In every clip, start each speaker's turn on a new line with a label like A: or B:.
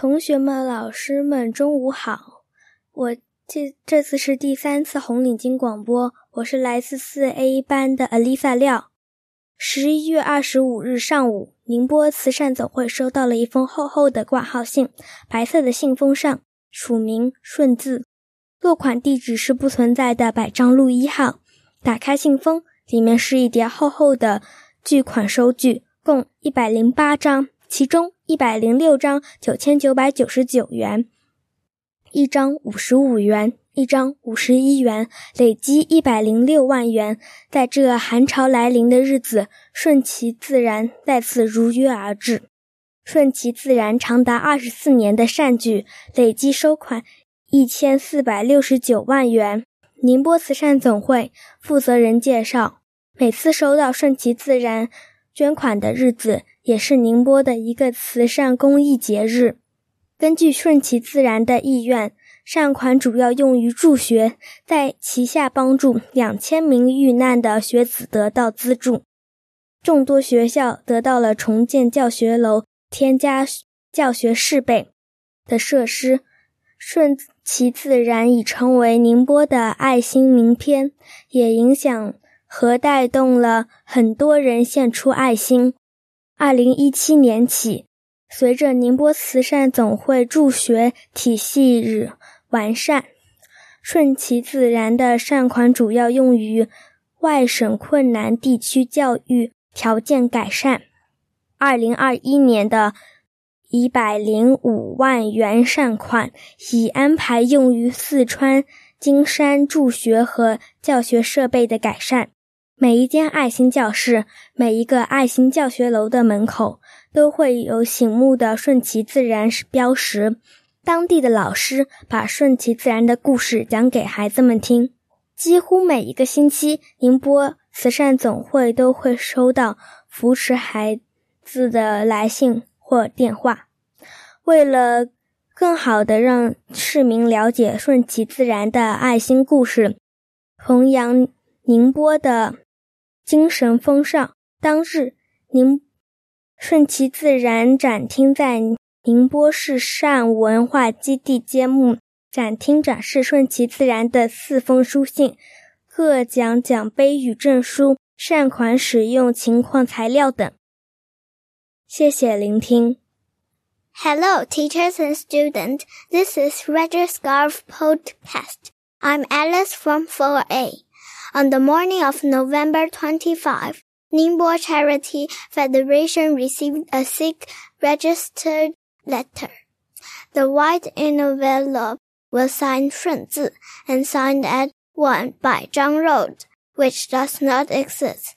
A: 同学们、老师们，中午好！我这这次是第三次红领巾广播，我是来自四 A 班的 Alisa 廖。十一月二十五日上午，宁波慈善总会收到了一封厚厚的挂号信，白色的信封上署名顺字，落款地址是不存在的百丈路一号。打开信封，里面是一叠厚厚的巨款收据，共一百零八张。其中一百零六张九千九百九十九元，一张五十五元，一张五十一元，累积一百零六万元。在这寒潮来临的日子，顺其自然再次如约而至。顺其自然长达二十四年的善举，累计收款一千四百六十九万元。宁波慈善总会负责人介绍，每次收到顺其自然捐款的日子。也是宁波的一个慈善公益节日。根据顺其自然的意愿，善款主要用于助学，在旗下帮助两千名遇难的学子得到资助。众多学校得到了重建教学楼、添加教学设备的设施。顺其自然已成为宁波的爱心名片，也影响和带动了很多人献出爱心。二零一七年起，随着宁波慈善总会助学体系日完善，顺其自然的善款主要用于外省困难地区教育条件改善。二零二一年的一百零五万元善款已安排用于四川金山助学和教学设备的改善。每一间爱心教室，每一个爱心教学楼的门口，都会有醒目的“顺其自然”标识。当地的老师把顺其自然的故事讲给孩子们听。几乎每一个星期，宁波慈善总会都会收到扶持孩子的来信或电话。为了更好的让市民了解顺其自然的爱心故事，弘扬宁波的。精神风尚。当日，宁顺其自然展厅在宁波市善文化基地揭幕，展厅展示顺其自然的四封书信、各奖奖杯与证书、善款使用情况材料等。谢谢聆听。
B: Hello, teachers and students. This is Roger Scarf Podcast. I'm Alice from 4A. On the morning of November 25, Ningbo Charity Federation received a sick registered letter. The white envelope was signed 顺字 and signed at 1 Baizhang Road, which does not exist.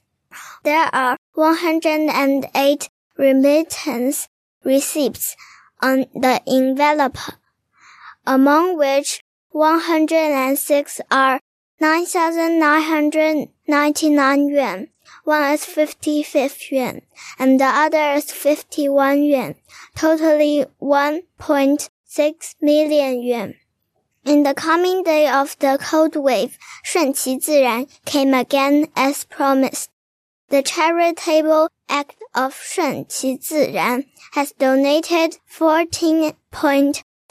B: There are 108 remittance receipts on the envelope, among which 106 are 9,999 yuan. One is 55 yuan and the other is 51 yuan, totally 1.6 million yuan. In the coming day of the cold wave, Shun Qi Ziran came again as promised. The charitable act of Shun Qi Ziran has donated 14.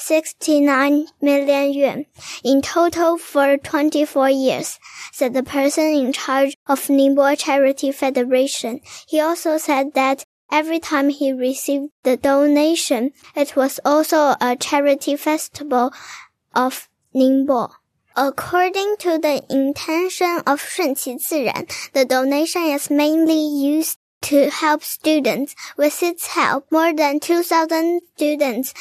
B: 69 million yuan in total for 24 years, said the person in charge of Ningbo Charity Federation. He also said that every time he received the donation, it was also a charity festival of Ningbo. According to the intention of Shunqi Ziran, the donation is mainly used to help students. With its help, more than 2,000 students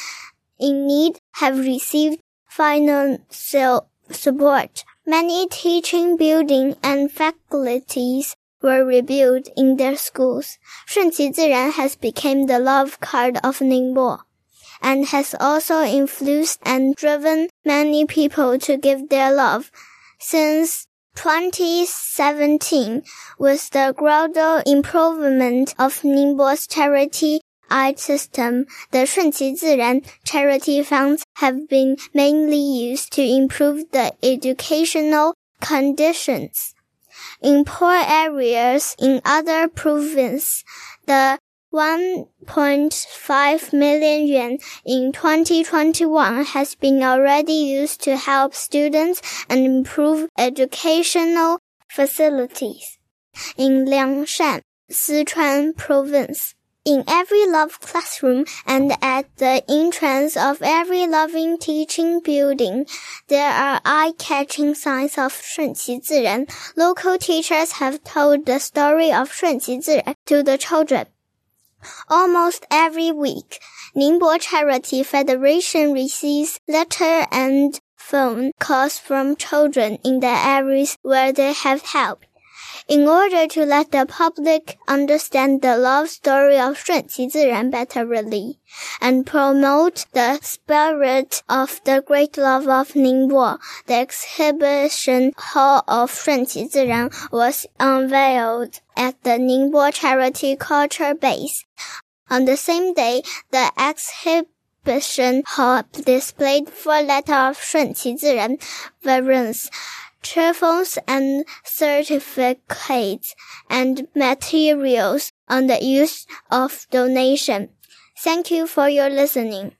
B: in need have received financial support. Many teaching buildings and faculties were rebuilt in their schools. Shunqi Ziran has become the love card of Ningbo and has also influenced and driven many people to give their love. Since 2017, with the gradual improvement of Ningbo's charity aid system, the Shunqi Ziran charity funds have been mainly used to improve the educational conditions. In poor areas in other provinces, the 1.5 million yuan in 2021 has been already used to help students and improve educational facilities. In Liangshan, Sichuan province, in every love classroom and at the entrance of every loving teaching building, there are eye-catching signs of Shunqi Ziran. Local teachers have told the story of Shunqi Ziran to the children. Almost every week, Ningbo Charity Federation receives letter and phone calls from children in the areas where they have helped. In order to let the public understand the love story of Shun Qiziran betterly and promote the spirit of the great love of Ningbo, the exhibition hall of Shun Qiziran was unveiled at the Ningbo Charity Culture Base. On the same day, the exhibition hall displayed four letters of Shun Qiziran variants trophies and certificates and materials on the use of donation. Thank you for your listening.